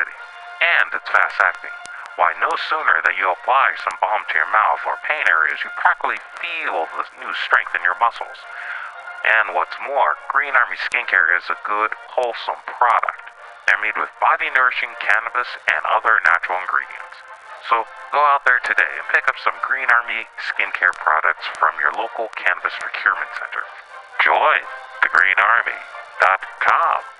city. And it's fast acting. Why, no sooner that you apply some balm to your mouth or pain areas, you practically feel the new strength in your muscles. And what's more, Green Army Skincare is a good, wholesome product. They're made with body nourishing cannabis and other natural ingredients. So go out there today and pick up some Green Army skincare products from your local cannabis procurement center. Join thegreenarmy.com.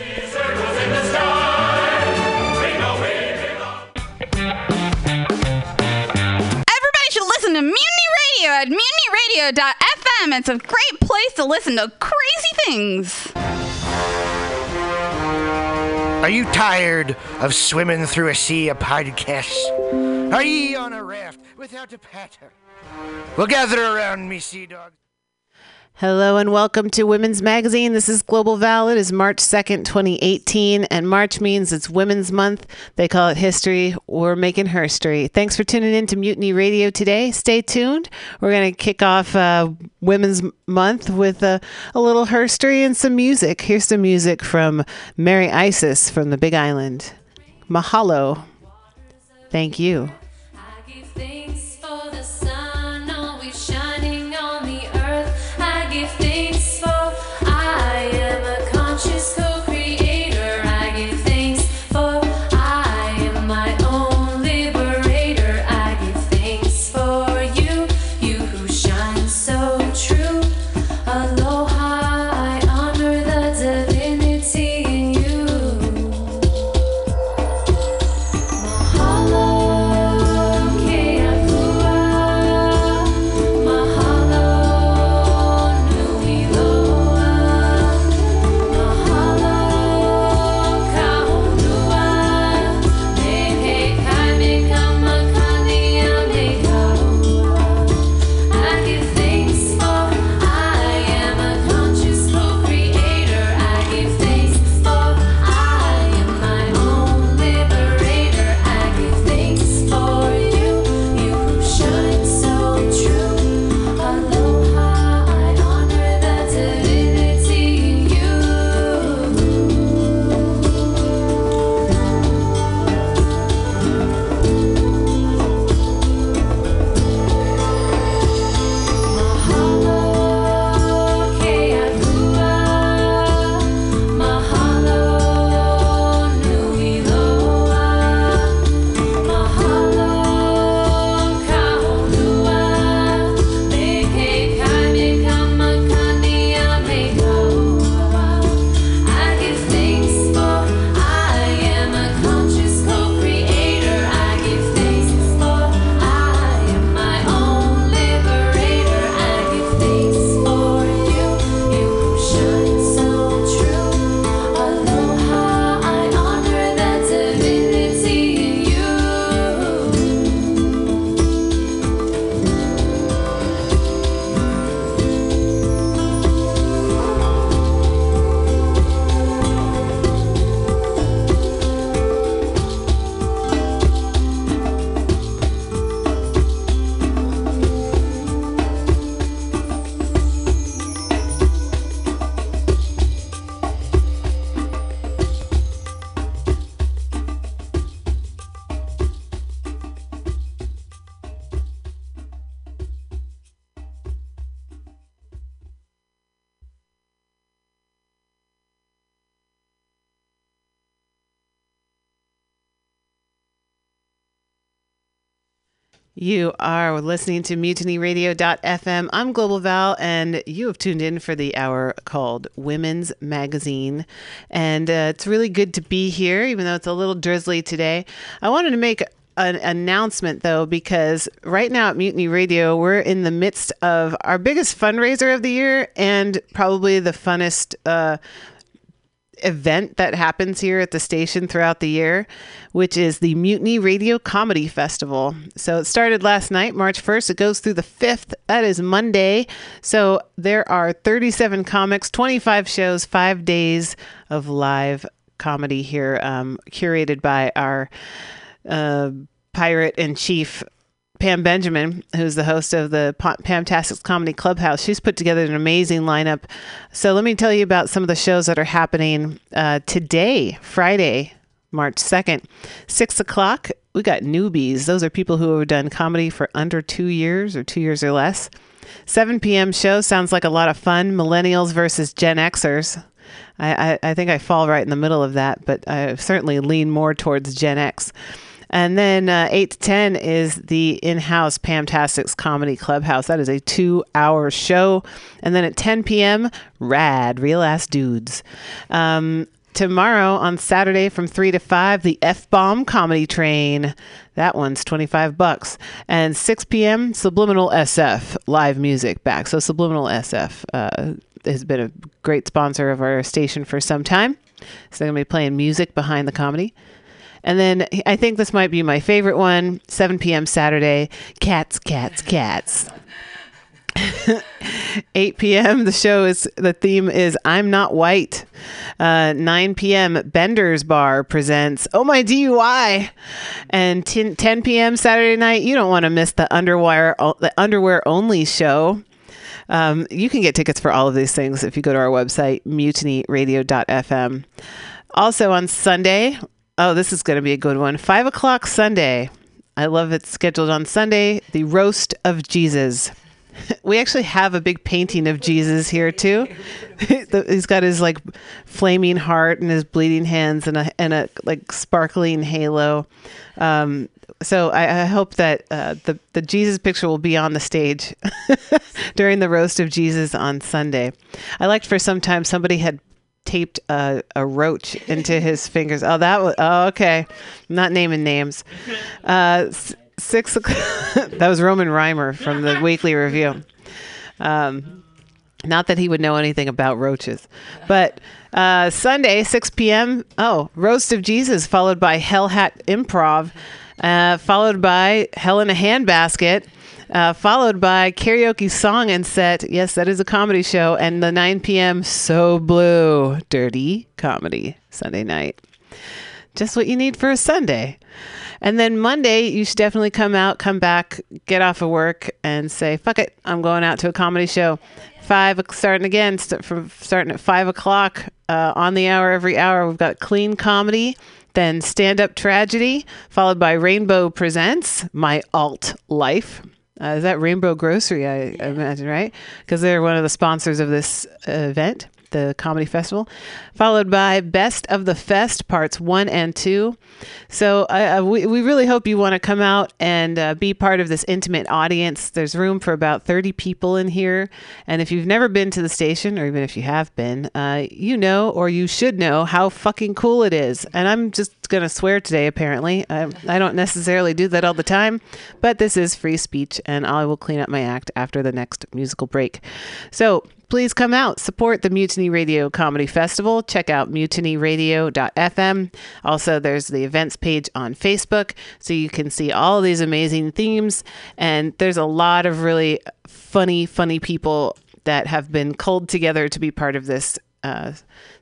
Everybody should listen to Mutiny Radio at mutinyradio.fm. It's a great place to listen to crazy things. Are you tired of swimming through a sea of podcasts? Are ye on a raft without a paddle? Well, gather around me, sea dogs. Hello and welcome to Women's Magazine. This is Global Val. It is March 2nd, 2018, and March means it's Women's Month. They call it history. We're making herstory. Thanks for tuning in to Mutiny Radio today. Stay tuned. We're going to kick off uh, Women's Month with a, a little herstory and some music. Here's some music from Mary Isis from the Big Island. Mahalo. Thank you. You are listening to mutinyradio.fm. I'm Global Val, and you have tuned in for the hour called Women's Magazine. And uh, it's really good to be here, even though it's a little drizzly today. I wanted to make an announcement, though, because right now at Mutiny Radio, we're in the midst of our biggest fundraiser of the year and probably the funnest. Uh, event that happens here at the station throughout the year, which is the Mutiny Radio Comedy Festival. So it started last night, March 1st. It goes through the 5th. That is Monday. So there are 37 comics, 25 shows, five days of live comedy here, um, curated by our uh, pirate in chief. Pam Benjamin, who's the host of the Pam Pamtastics Comedy Clubhouse, she's put together an amazing lineup. So let me tell you about some of the shows that are happening uh, today, Friday, March 2nd. Six o'clock, we got newbies. Those are people who have done comedy for under two years or two years or less. 7 p.m. show sounds like a lot of fun. Millennials versus Gen Xers. I, I think I fall right in the middle of that, but I certainly lean more towards Gen X. And then uh, 8 to 10 is the in house Pamtastics Comedy Clubhouse. That is a two hour show. And then at 10 p.m., Rad, Real Ass Dudes. Um, tomorrow on Saturday from 3 to 5, the F Bomb Comedy Train. That one's 25 bucks. And 6 p.m., Subliminal SF, live music back. So Subliminal SF uh, has been a great sponsor of our station for some time. So they're going to be playing music behind the comedy. And then I think this might be my favorite one 7 p.m. Saturday Cats, Cats, Cats. 8 p.m. The show is the theme is I'm not white. Uh, 9 p.m. Bender's Bar presents Oh My DUI, and 10, 10 p.m. Saturday night. You don't want to miss the underwear the underwear only show. Um, you can get tickets for all of these things if you go to our website mutinyradio.fm. Also on Sunday, oh, this is going to be a good one. Five o'clock Sunday. I love it scheduled on Sunday. The roast of Jesus. We actually have a big painting of Jesus here too. He's got his like flaming heart and his bleeding hands and a and a like sparkling halo. Um, so I, I hope that uh, the the Jesus picture will be on the stage during the roast of Jesus on Sunday. I liked for some time somebody had taped a, a roach into his fingers. Oh, that was oh okay. I'm not naming names. Uh, s- six o'clock. that was Roman Reimer from the Weekly Review. Um, not that he would know anything about roaches, but uh, Sunday, 6 p.m. Oh, roast of Jesus, followed by Hell Hat Improv, uh, followed by Hell in a Handbasket. Uh, followed by karaoke song and set. Yes, that is a comedy show. And the 9 p.m. So Blue Dirty Comedy Sunday night. Just what you need for a Sunday. And then Monday, you should definitely come out, come back, get off of work, and say, "Fuck it, I'm going out to a comedy show." Five starting again, st- from starting at five o'clock uh, on the hour every hour. We've got clean comedy, then stand up tragedy, followed by Rainbow Presents My Alt Life. Uh, is that Rainbow Grocery? I, I imagine, right? Because they're one of the sponsors of this uh, event, the comedy festival. Followed by Best of the Fest parts one and two. So uh, we we really hope you want to come out and uh, be part of this intimate audience. There's room for about 30 people in here, and if you've never been to the station, or even if you have been, uh, you know or you should know how fucking cool it is. And I'm just gonna swear today. Apparently, I, I don't necessarily do that all the time, but this is free speech, and I will clean up my act after the next musical break. So please come out, support the Mutiny Radio Comedy Festival. Check out mutinyradio.fm. Also, there's the events page on Facebook, so you can see all these amazing themes. And there's a lot of really funny, funny people that have been culled together to be part of this uh,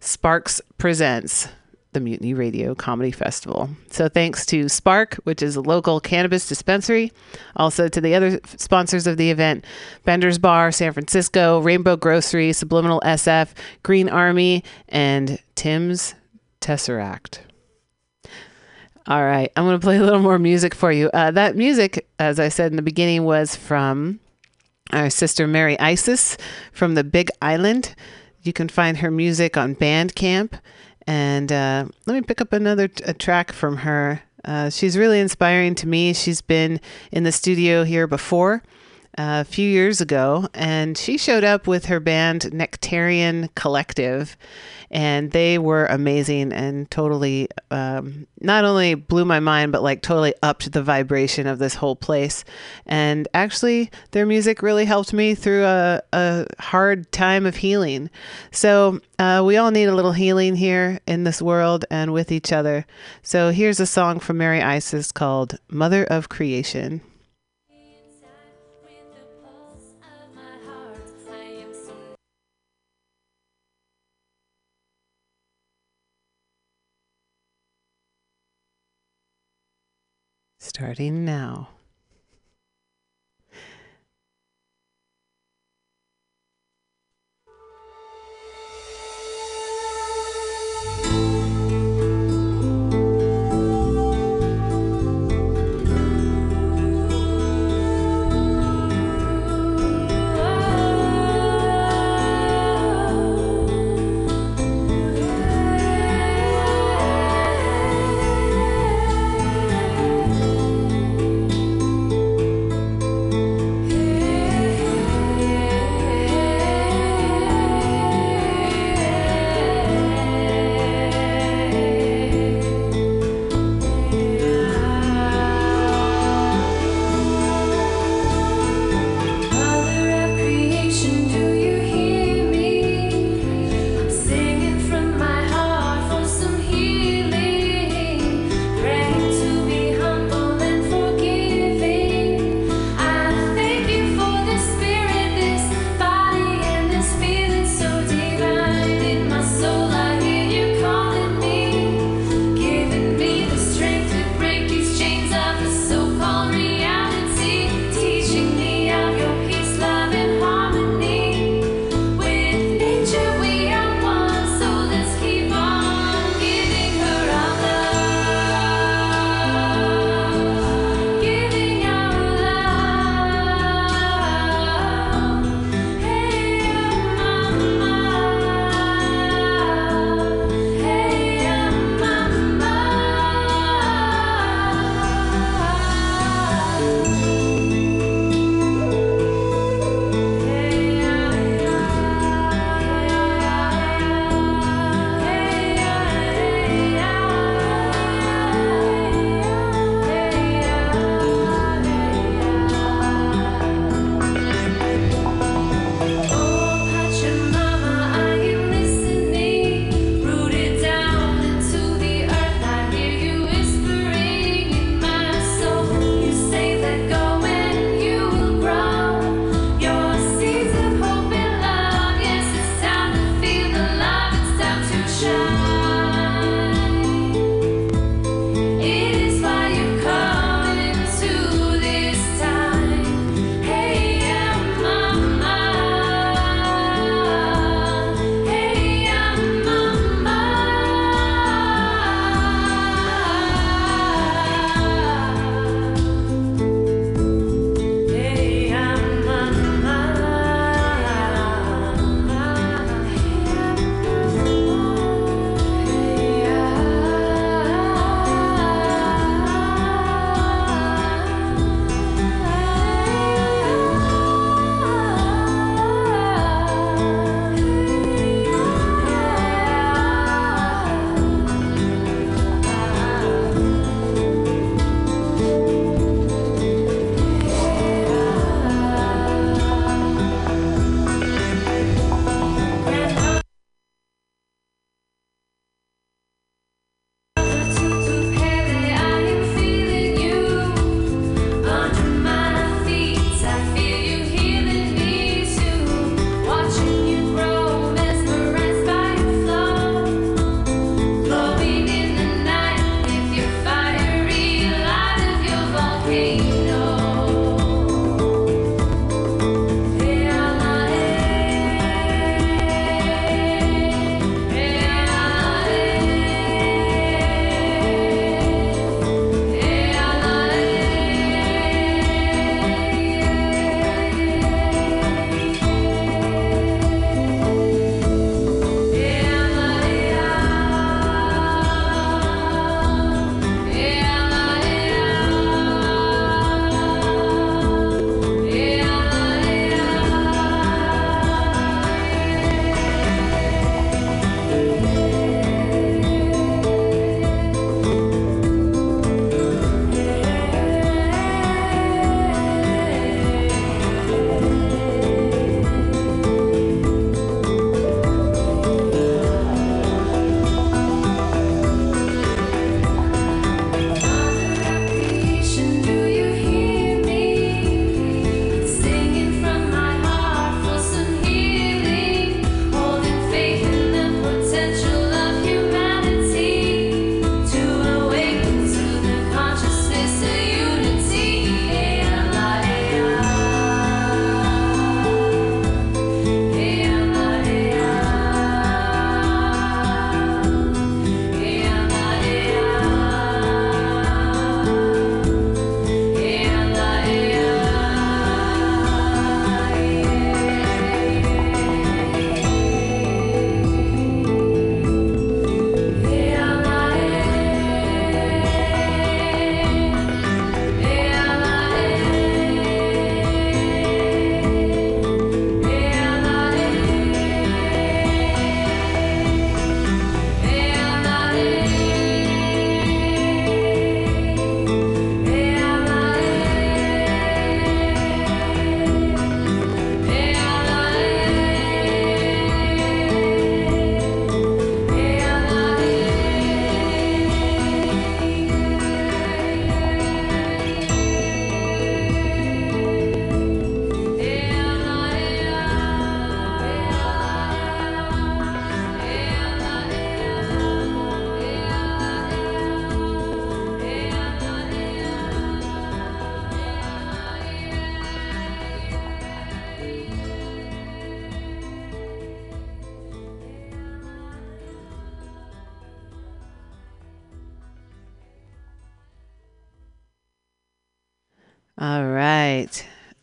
Sparks Presents the Mutiny Radio Comedy Festival. So thanks to Spark, which is a local cannabis dispensary, also to the other sponsors of the event, Bender's Bar, San Francisco, Rainbow Grocery, Subliminal SF, Green Army, and Tim's Tesseract. All right, I'm going to play a little more music for you. Uh, that music, as I said in the beginning, was from our sister Mary Isis from the Big Island. You can find her music on Bandcamp. And uh, let me pick up another track from her. Uh, she's really inspiring to me. She's been in the studio here before a few years ago, and she showed up with her band Nectarian Collective, and they were amazing and totally um, not only blew my mind, but like totally upped the vibration of this whole place. And actually, their music really helped me through a, a hard time of healing. So uh, we all need a little healing here in this world and with each other. So here's a song from Mary Isis called Mother of Creation. Starting now.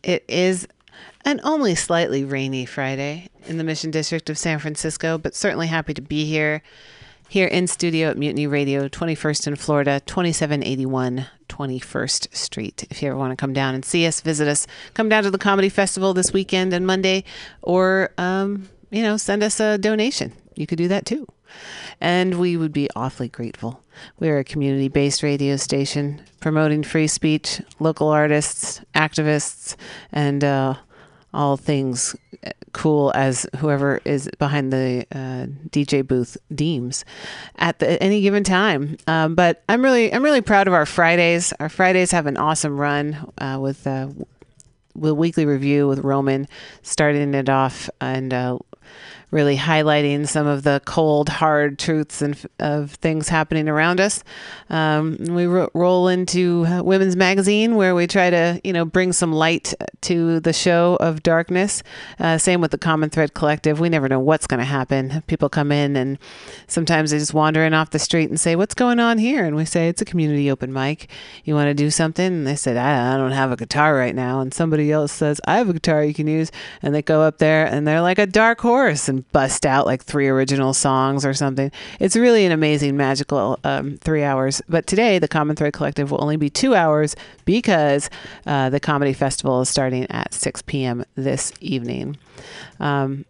It is an only slightly rainy Friday in the Mission District of San Francisco, but certainly happy to be here. Here in studio at Mutiny Radio, 21st in Florida, 2781 21st Street. If you ever want to come down and see us, visit us, come down to the Comedy Festival this weekend and Monday, or, um, you know, send us a donation. You could do that too. And we would be awfully grateful. We're a community based radio station promoting free speech, local artists, activists, and uh, all things uh, cool as whoever is behind the uh, DJ booth deems at the, any given time. Um, but I'm really I'm really proud of our Fridays. Our Fridays have an awesome run uh, with. Uh, the weekly review with Roman, starting it off and uh, really highlighting some of the cold, hard truths and of things happening around us. Um, we ro- roll into uh, Women's Magazine, where we try to, you know, bring some light to the show of darkness. Uh, same with the Common Thread Collective. We never know what's going to happen. People come in and sometimes they just wander in off the street and say, "What's going on here?" And we say, "It's a community open mic. You want to do something?" And they said, I, "I don't have a guitar right now." And somebody else says, "I have a guitar you can use." And they go up there and they're like a dark horse and bust out like three original songs or something. It's really an amazing, magical um, three hours. But today, the Common Thread Collective will only be two hours because uh, the comedy festival is starting at 6 p.m. this evening. Um,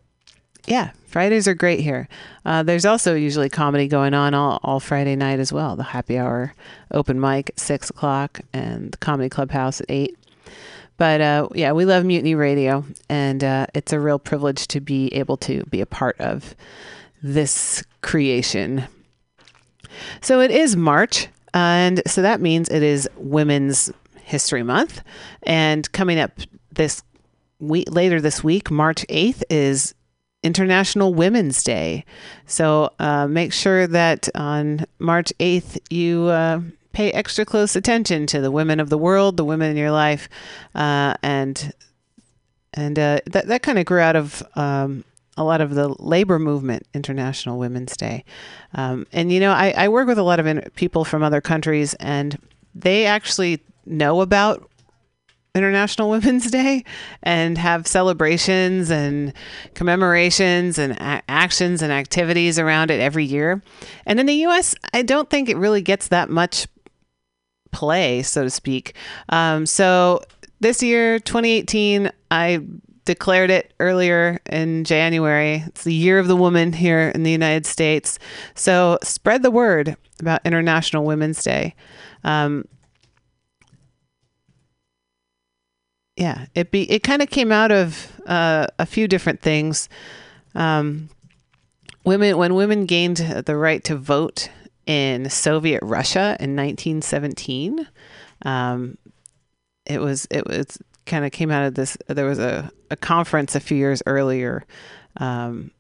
yeah, Fridays are great here. Uh, there's also usually comedy going on all, all Friday night as well. The happy hour open mic 6 o'clock and the comedy clubhouse at 8. But uh, yeah, we love Mutiny Radio, and uh, it's a real privilege to be able to be a part of this creation. So it is March, and so that means it is Women's History Month. And coming up this week, later this week, March 8th, is International Women's Day. So uh, make sure that on March 8th you uh, pay extra close attention to the women of the world, the women in your life, uh, and and uh, that that kind of grew out of um, a lot of the labor movement, International Women's Day. Um, and you know, I, I work with a lot of in- people from other countries, and they actually know about International Women's Day and have celebrations and commemorations and a- actions and activities around it every year. And in the US, I don't think it really gets that much play, so to speak. Um, so this year, 2018, I declared it earlier in January. It's the year of the woman here in the United States. So spread the word about International Women's Day. Um, yeah, it be it kind of came out of uh, a few different things. Um, women when women gained the right to vote in Soviet Russia in 1917, um, it was it was kind of came out of this. There was a, a conference a few years earlier. Um,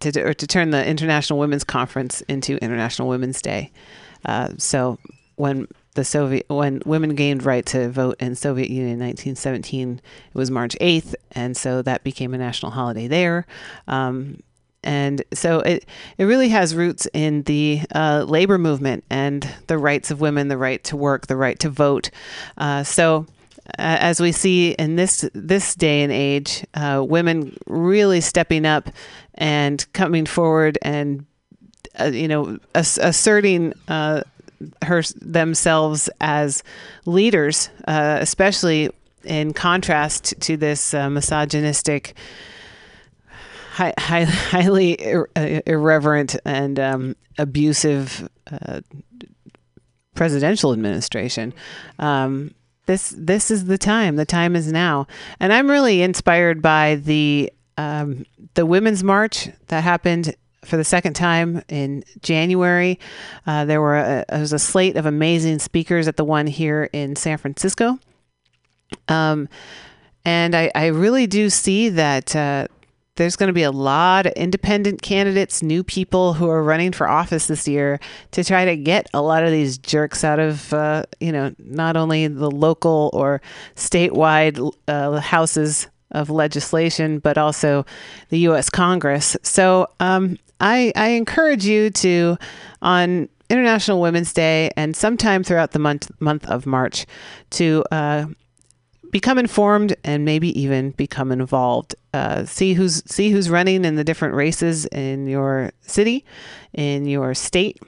to, to turn the International Women's Conference into International Women's Day. Uh, so when the Soviet when women gained right to vote in Soviet Union in 1917, it was March 8th, and so that became a national holiday there. Um, and so it it really has roots in the uh, labor movement and the rights of women, the right to work, the right to vote. Uh, so uh, as we see in this this day and age, uh, women really stepping up and coming forward and uh, you know ass- asserting uh, her themselves as leaders, uh, especially in contrast to this uh, misogynistic. High, high, highly ir- uh, irreverent and um, abusive uh, presidential administration. Um, this this is the time. The time is now, and I'm really inspired by the um, the women's march that happened for the second time in January. Uh, there were a, there was a slate of amazing speakers at the one here in San Francisco. Um, and I, I really do see that uh, there's going to be a lot of independent candidates, new people who are running for office this year to try to get a lot of these jerks out of, uh, you know, not only the local or statewide uh, houses of legislation, but also the U.S. Congress. So um, I, I encourage you to, on International Women's Day and sometime throughout the month month of March to uh, become informed and maybe even become involved. Uh, see who's see who's running in the different races in your city, in your state,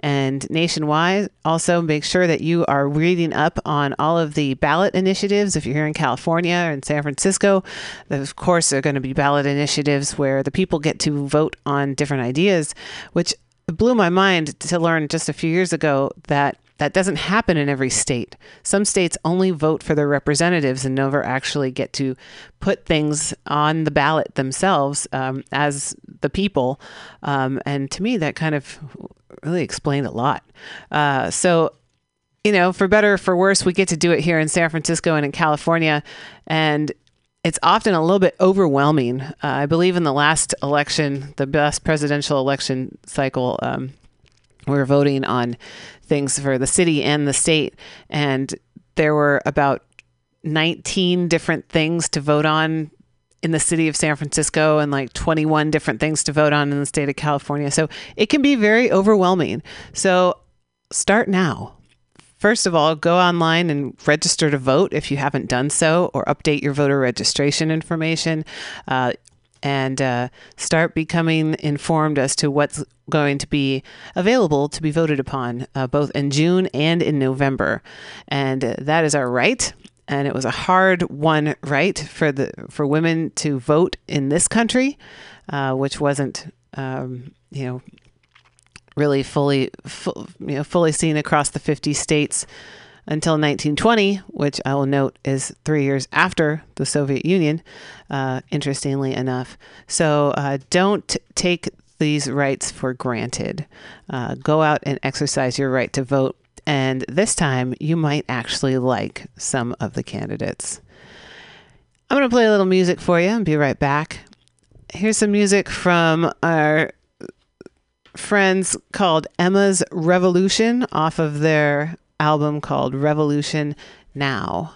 and nationwide. Also, make sure that you are reading up on all of the ballot initiatives. If you're here in California or in San Francisco, of course, there are going to be ballot initiatives where the people get to vote on different ideas, which blew my mind to learn just a few years ago that that doesn't happen in every state. Some states only vote for their representatives and never actually get to put things on the ballot themselves um, as the people. Um, and to me, that kind of really explained a lot. Uh, so, you know, for better or for worse, we get to do it here in San Francisco and in California. And it's often a little bit overwhelming. Uh, I believe in the last election, the best presidential election cycle, um, we were voting on things for the city and the state, and there were about 19 different things to vote on in the city of San Francisco and like 21 different things to vote on in the state of California. So it can be very overwhelming. So start now. First of all, go online and register to vote if you haven't done so, or update your voter registration information. Uh, and uh, start becoming informed as to what's going to be available to be voted upon uh, both in June and in November. And uh, that is our right. And it was a hard won right for the for women to vote in this country, uh, which wasn't um, you know really fully fu- you know fully seen across the 50 states until 1920, which I will note is three years after the Soviet Union, uh, interestingly enough. So uh, don't take these rights for granted. Uh, go out and exercise your right to vote. And this time, you might actually like some of the candidates. I'm going to play a little music for you and be right back. Here's some music from our friends called Emma's Revolution off of their album called Revolution Now.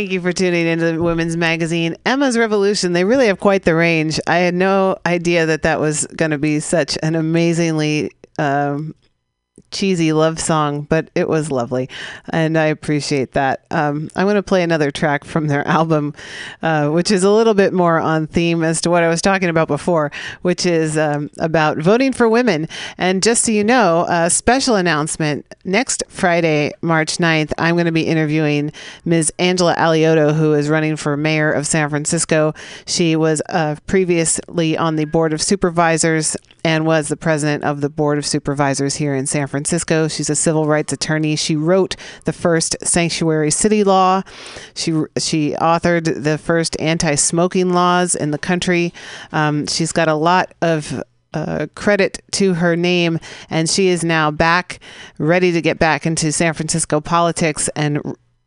Thank you for tuning into Women's Magazine. Emma's Revolution, they really have quite the range. I had no idea that that was going to be such an amazingly um, cheesy love song, but it was lovely. And I appreciate that. Um, I'm going to play another track from their album, uh, which is a little bit more on theme as to what I was talking about before, which is um, about voting for women. And just so you know, a special announcement next Friday, March 9th, I'm going to be interviewing Ms. Angela Alioto, who is running for mayor of San Francisco. She was uh, previously on the board of supervisors and was the president of the board of supervisors here in San Francisco. She's a civil rights attorney. She wrote the first sanctuary city law. She she authored the first anti-smoking laws in the country. Um, she's got a lot of uh, credit to her name, and she is now back, ready to get back into San Francisco politics and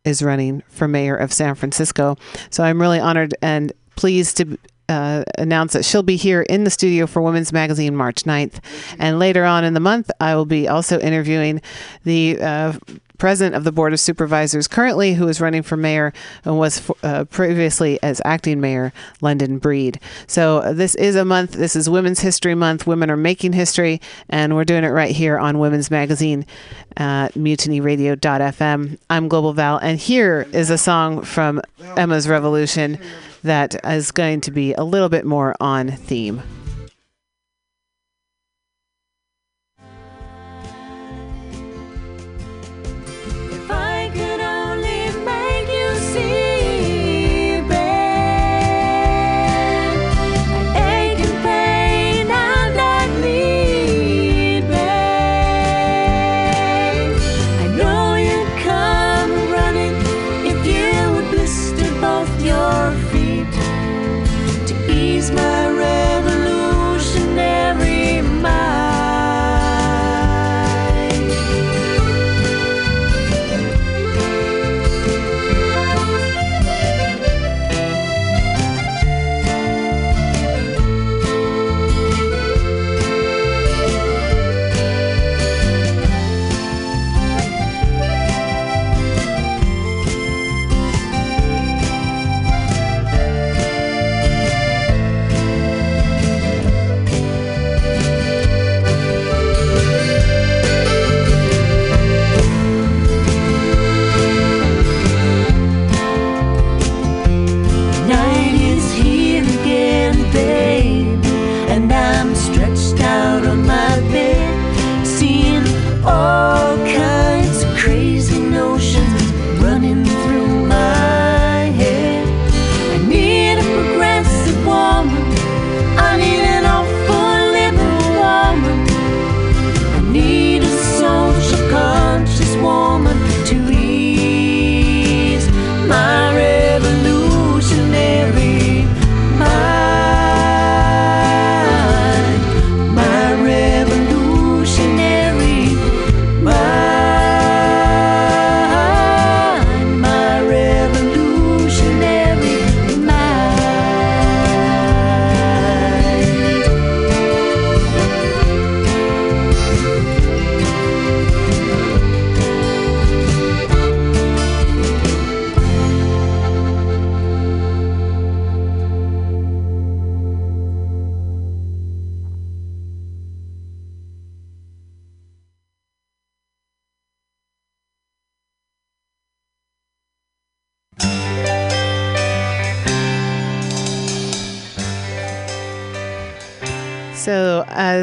is running for mayor of San Francisco. So I'm really honored and pleased to uh, announce that she'll be here in the studio for Women's Magazine March 9th. And later on in the month, I will be also interviewing the uh, president of the Board of Supervisors currently, who is running for mayor and was uh, previously as acting mayor, London Breed. So uh, this is a month, this is Women's History Month. Women are making history, and we're doing it right here on Women's Magazine at mutinyradio.fm. I'm Global Val, and here is a song from Emma's Revolution that is going to be a little bit more on theme.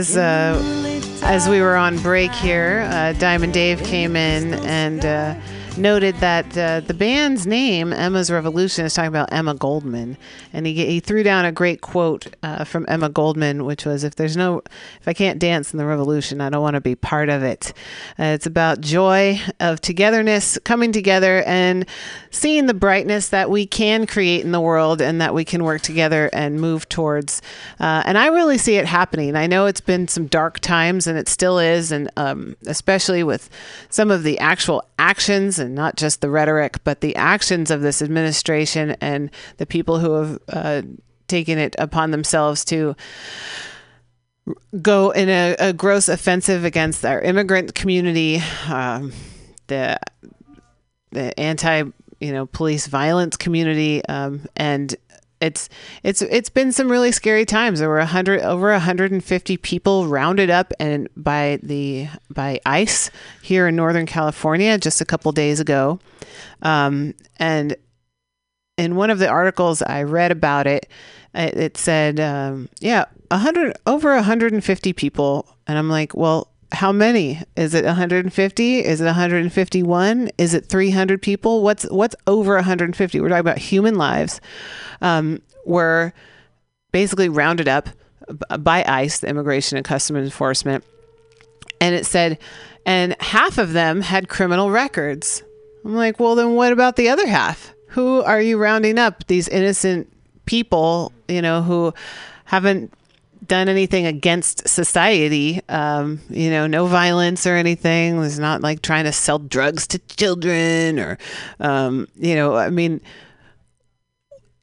Uh, as we were on break here, uh, Diamond Dave came in and uh, noted that uh, the band's name, Emma's Revolution, is talking about Emma Goldman, and he he threw down a great quote uh, from Emma Goldman, which was, "If there's no, if I can't dance in the revolution, I don't want to be part of it." Uh, it's about joy of togetherness, coming together, and seeing the brightness that we can create in the world, and that we can work together and move towards. Uh, and I really see it happening. I know it's been some dark times, and it still is, and um, especially with some of the actual actions and not just the rhetoric, but the actions of this administration and the people who have uh, taken it upon themselves to go in a, a gross offensive against our immigrant community, um, the the anti you know police violence community, um, and it's it's it's been some really scary times. There were a hundred over 150 people rounded up and by the by ICE here in Northern California just a couple days ago, um, and in one of the articles I read about it, it, it said, um, yeah, hundred over 150 people, and I'm like, well. How many? Is it 150? Is it 151? Is it 300 people? What's what's over 150? We're talking about human lives um, were basically rounded up by ICE, the Immigration and Customs Enforcement, and it said, and half of them had criminal records. I'm like, well, then what about the other half? Who are you rounding up? These innocent people, you know, who haven't done anything against society. Um, you know, no violence or anything. There's not like trying to sell drugs to children or, um, you know, I mean,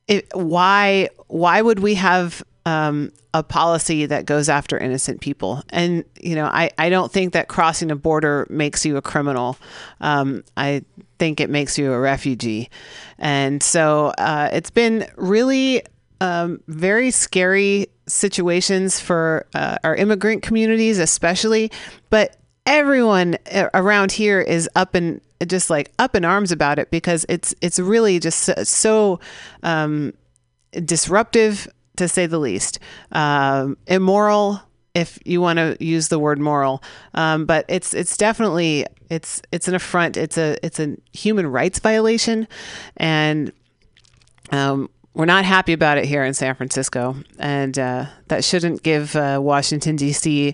it, why why would we have um, a policy that goes after innocent people? And you know, I I don't think that crossing a border makes you a criminal. Um, I think it makes you a refugee, and so uh, it's been really um, very scary situations for uh, our immigrant communities, especially. But everyone around here is up and just like up in arms about it because it's it's really just so, so um, disruptive to say the least, um, immoral if you want to use the word moral, um, but it's it's definitely it's it's an affront. It's a it's a human rights violation, and um, we're not happy about it here in San Francisco, and uh, that shouldn't give uh, Washington D.C.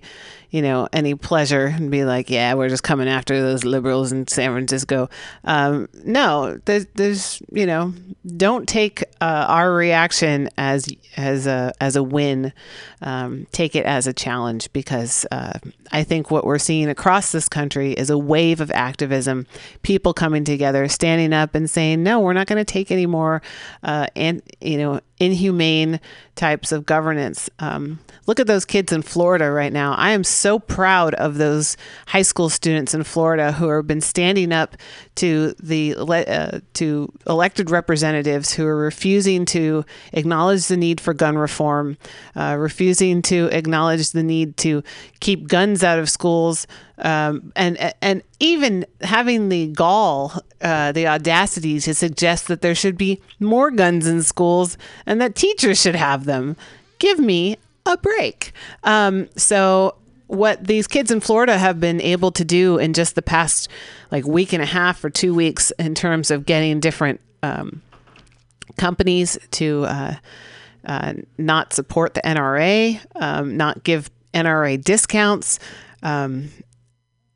you know any pleasure and be like, yeah, we're just coming after those liberals in San Francisco. Um, no, there's, there's you know, don't take uh, our reaction as as a as a win. Um, take it as a challenge because uh, I think what we're seeing across this country is a wave of activism, people coming together, standing up and saying, no, we're not going to take any more, uh, and you know, inhumane types of governance. Um, look at those kids in Florida right now. I am so proud of those high school students in Florida who have been standing up to the uh, to elected representatives who are refusing to acknowledge the need for gun reform, uh, refusing to acknowledge the need to keep guns out of schools, um, and and even having the gall, uh, the audacity to suggest that there should be more guns in schools and that teachers should have them. Give me a break. Um, so what these kids in Florida have been able to do in just the past like week and a half or two weeks in terms of getting different um, companies to uh, uh, not support the NRA, um, not give NRA discounts, um,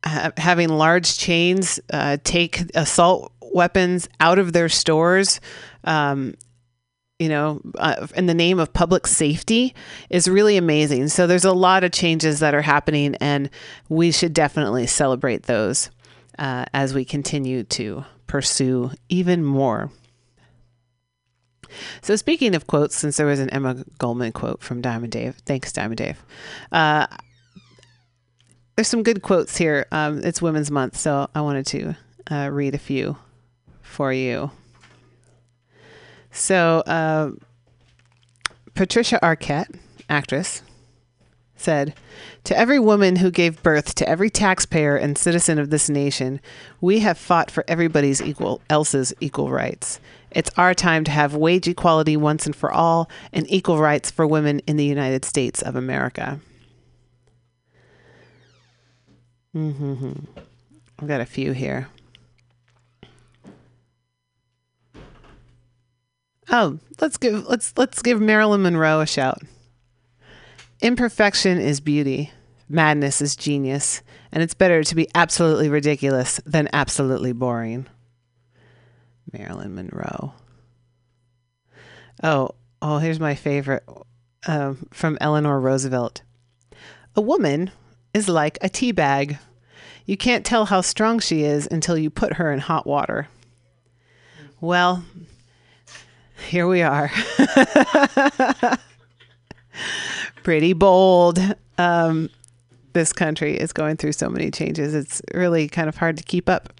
ha- having large chains uh, take assault weapons out of their stores. Um, you know, uh, in the name of public safety is really amazing. So there's a lot of changes that are happening, and we should definitely celebrate those uh, as we continue to pursue even more. So speaking of quotes, since there was an Emma Goldman quote from Diamond Dave, thanks Diamond Dave. Uh, there's some good quotes here. Um, it's Women's Month, so I wanted to uh, read a few for you. So, uh, Patricia Arquette, actress, said, To every woman who gave birth to every taxpayer and citizen of this nation, we have fought for everybody's equal, else's equal rights. It's our time to have wage equality once and for all and equal rights for women in the United States of America. Mm-hmm. I've got a few here. Oh, let's give let's let's give Marilyn Monroe a shout. Imperfection is beauty. Madness is genius, and it's better to be absolutely ridiculous than absolutely boring. Marilyn Monroe. Oh, oh, here's my favorite um, from Eleanor Roosevelt. A woman is like a tea bag. You can't tell how strong she is until you put her in hot water. Well, here we are. Pretty bold. Um, this country is going through so many changes. It's really kind of hard to keep up.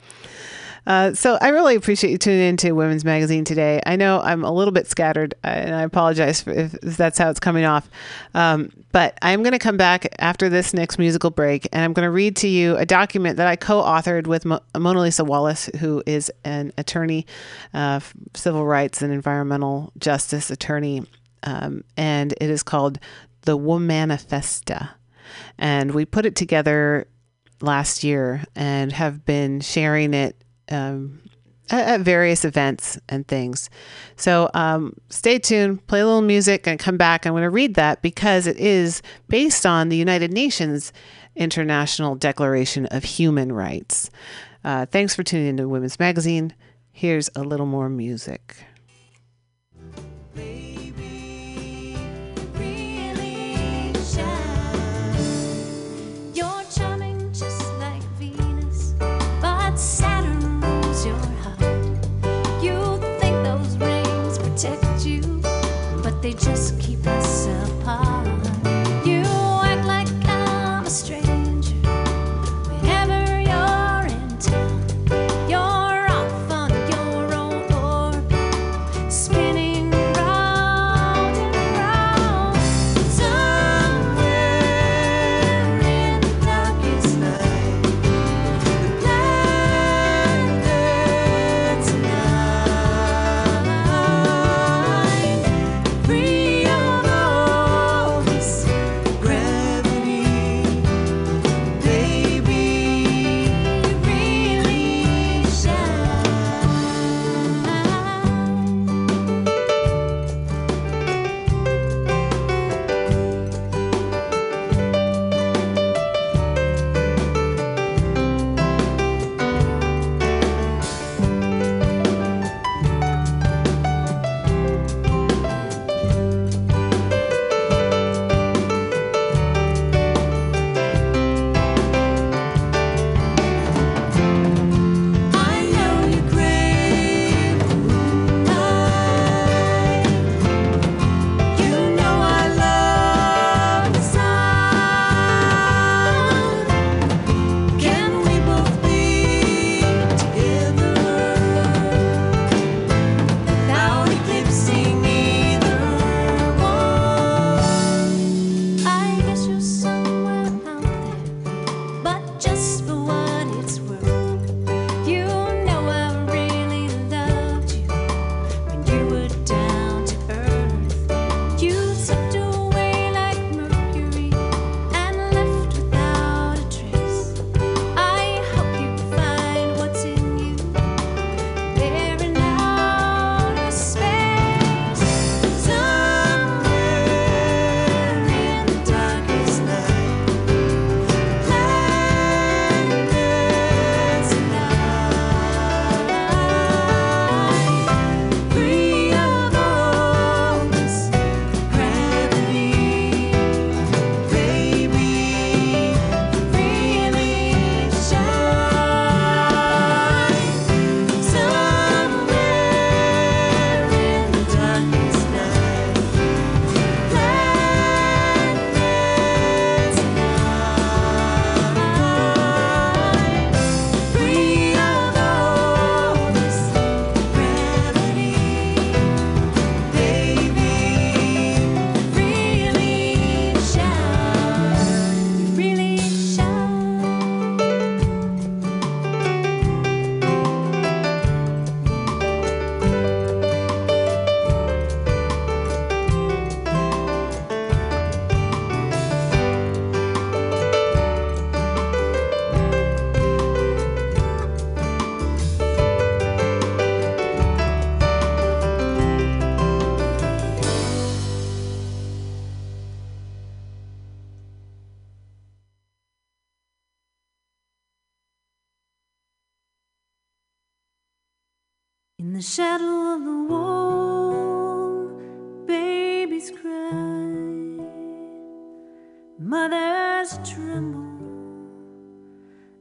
Uh, so I really appreciate you tuning into Women's Magazine today. I know I'm a little bit scattered, uh, and I apologize if, if that's how it's coming off. Um, but I'm going to come back after this next musical break, and I'm going to read to you a document that I co-authored with Mo- Mona Lisa Wallace, who is an attorney, uh, civil rights and environmental justice attorney, um, and it is called the Womanifesta, and we put it together last year and have been sharing it um, at, various events and things. So um, stay tuned, play a little music, and come back. I'm going to read that because it is based on the United Nations International Declaration of Human Rights. Uh, thanks for tuning into Women's Magazine. Here's a little more music. to do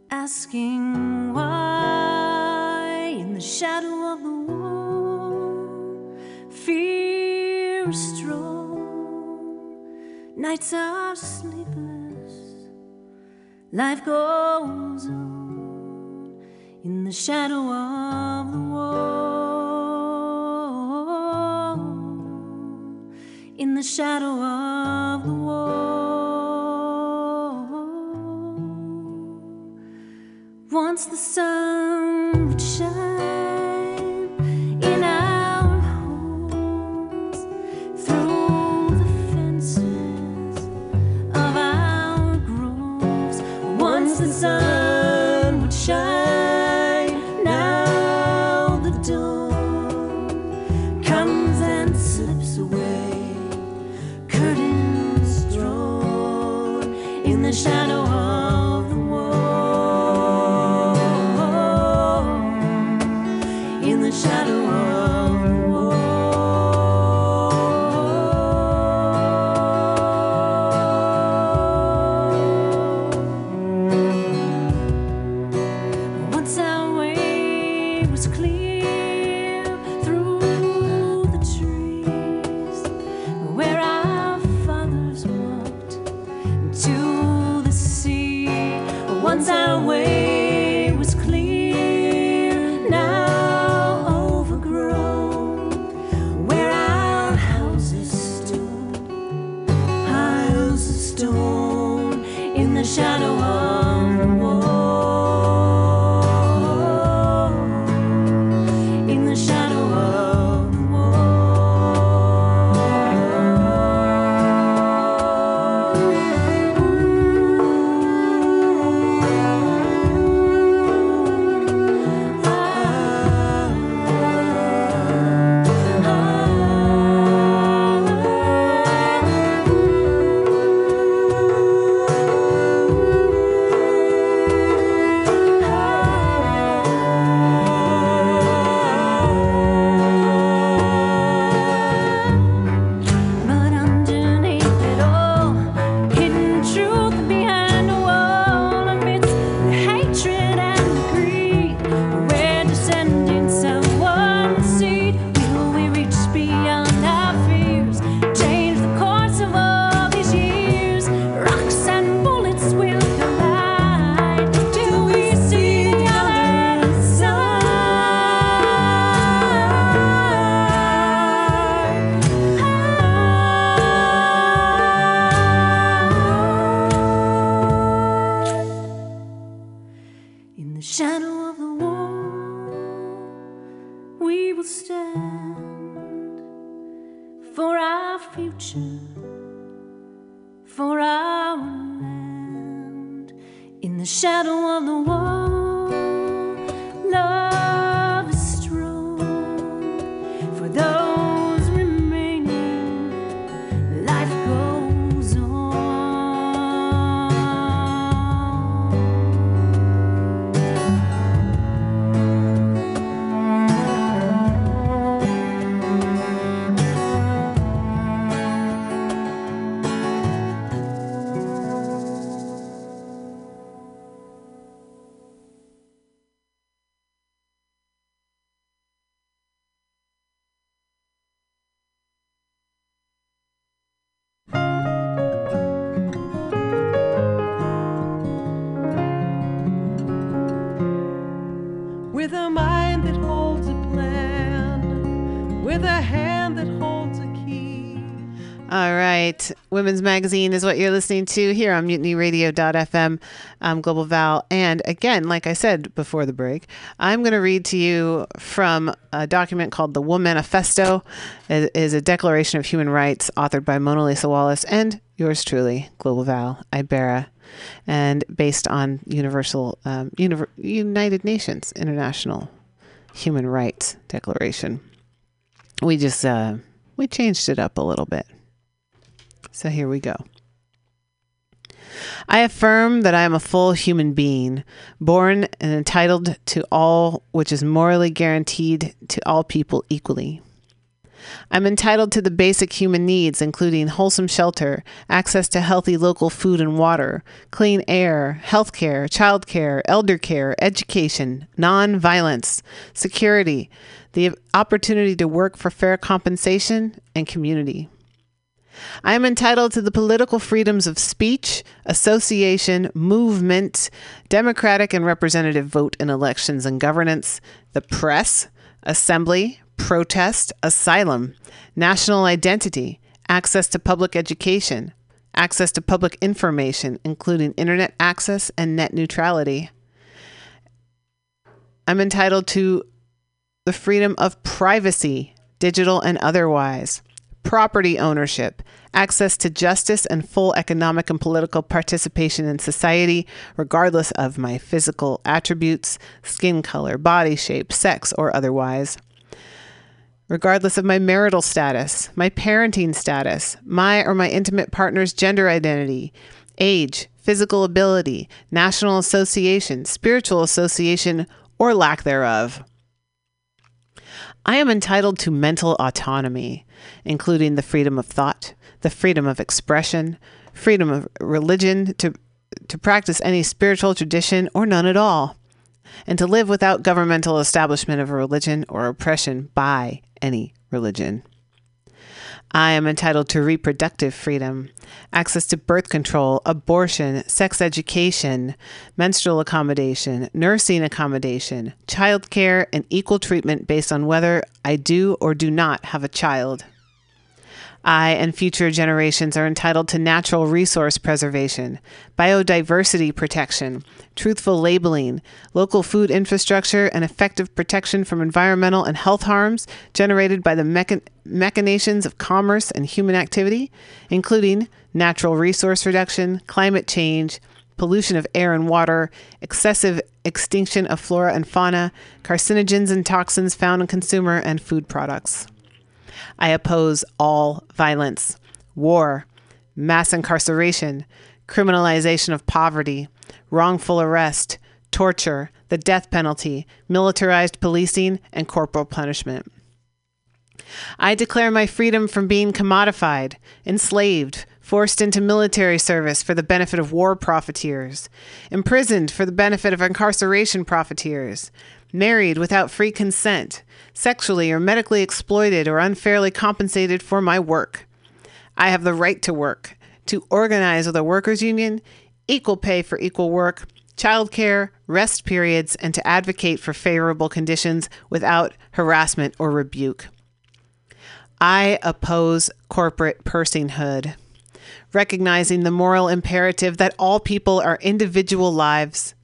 asking why. In the shadow of the wall, fear is strong, nights are sleepless, life goes on in the shadow of the wall. In the shadow of the wall. Once the sun Women's Magazine is what you're listening to here on mutinyradio.fm. I'm Global Val. And again, like I said before the break, I'm going to read to you from a document called the Woman Manifesto. It is a declaration of human rights authored by Mona Lisa Wallace and yours truly, Global Val Ibera, and based on Universal um, United Nations International Human Rights Declaration. We just uh, we changed it up a little bit. So here we go. I affirm that I am a full human being, born and entitled to all which is morally guaranteed to all people equally. I'm entitled to the basic human needs, including wholesome shelter, access to healthy local food and water, clean air, health care, child care, elder care, education, non violence, security, the opportunity to work for fair compensation, and community. I am entitled to the political freedoms of speech, association, movement, democratic and representative vote in elections and governance, the press, assembly, protest, asylum, national identity, access to public education, access to public information, including internet access and net neutrality. I'm entitled to the freedom of privacy, digital and otherwise, property ownership, access to justice, and full economic and political participation in society, regardless of my physical attributes, skin color, body shape, sex, or otherwise. Regardless of my marital status, my parenting status, my or my intimate partner's gender identity, age, physical ability, national association, spiritual association, or lack thereof. I am entitled to mental autonomy, including the freedom of thought, the freedom of expression, freedom of religion to, to practice any spiritual tradition or none at all, and to live without governmental establishment of a religion or oppression by any religion. I am entitled to reproductive freedom, access to birth control, abortion, sex education, menstrual accommodation, nursing accommodation, child care, and equal treatment based on whether I do or do not have a child. I and future generations are entitled to natural resource preservation, biodiversity protection, truthful labeling, local food infrastructure, and effective protection from environmental and health harms generated by the mechan- machinations of commerce and human activity, including natural resource reduction, climate change, pollution of air and water, excessive extinction of flora and fauna, carcinogens and toxins found in consumer and food products. I oppose all violence, war, mass incarceration, criminalization of poverty, wrongful arrest, torture, the death penalty, militarized policing, and corporal punishment. I declare my freedom from being commodified, enslaved, forced into military service for the benefit of war profiteers, imprisoned for the benefit of incarceration profiteers, married without free consent, sexually or medically exploited or unfairly compensated for my work. I have the right to work, to organize with a workers' union, equal pay for equal work, childcare, rest periods, and to advocate for favorable conditions without harassment or rebuke. I oppose corporate personhood, recognizing the moral imperative that all people are individual lives,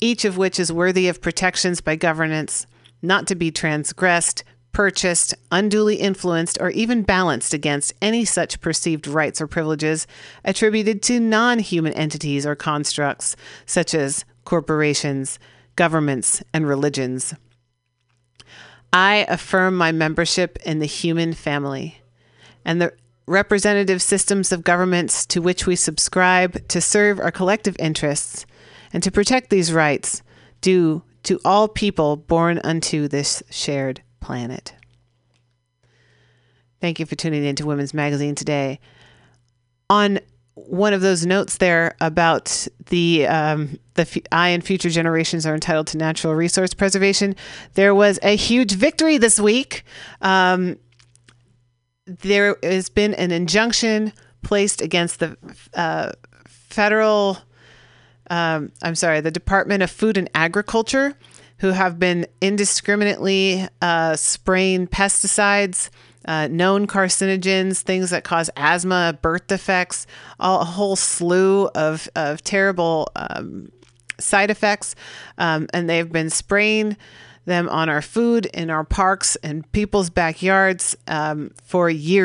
each of which is worthy of protections by governance, not to be transgressed, purchased, unduly influenced, or even balanced against any such perceived rights or privileges attributed to non human entities or constructs, such as corporations, governments, and religions. I affirm my membership in the human family and the representative systems of governments to which we subscribe to serve our collective interests and to protect these rights due to all people born unto this shared planet. Thank you for tuning in to Women's Magazine today. On one of those notes there about the um, the f- I and future generations are entitled to natural resource preservation. There was a huge victory this week. Um, there has been an injunction placed against the uh, federal. Um, I'm sorry, the Department of Food and Agriculture, who have been indiscriminately uh, spraying pesticides uh, known carcinogens, things that cause asthma, birth defects, all, a whole slew of, of terrible um, side effects. Um, and they've been spraying them on our food, in our parks, and people's backyards um, for years.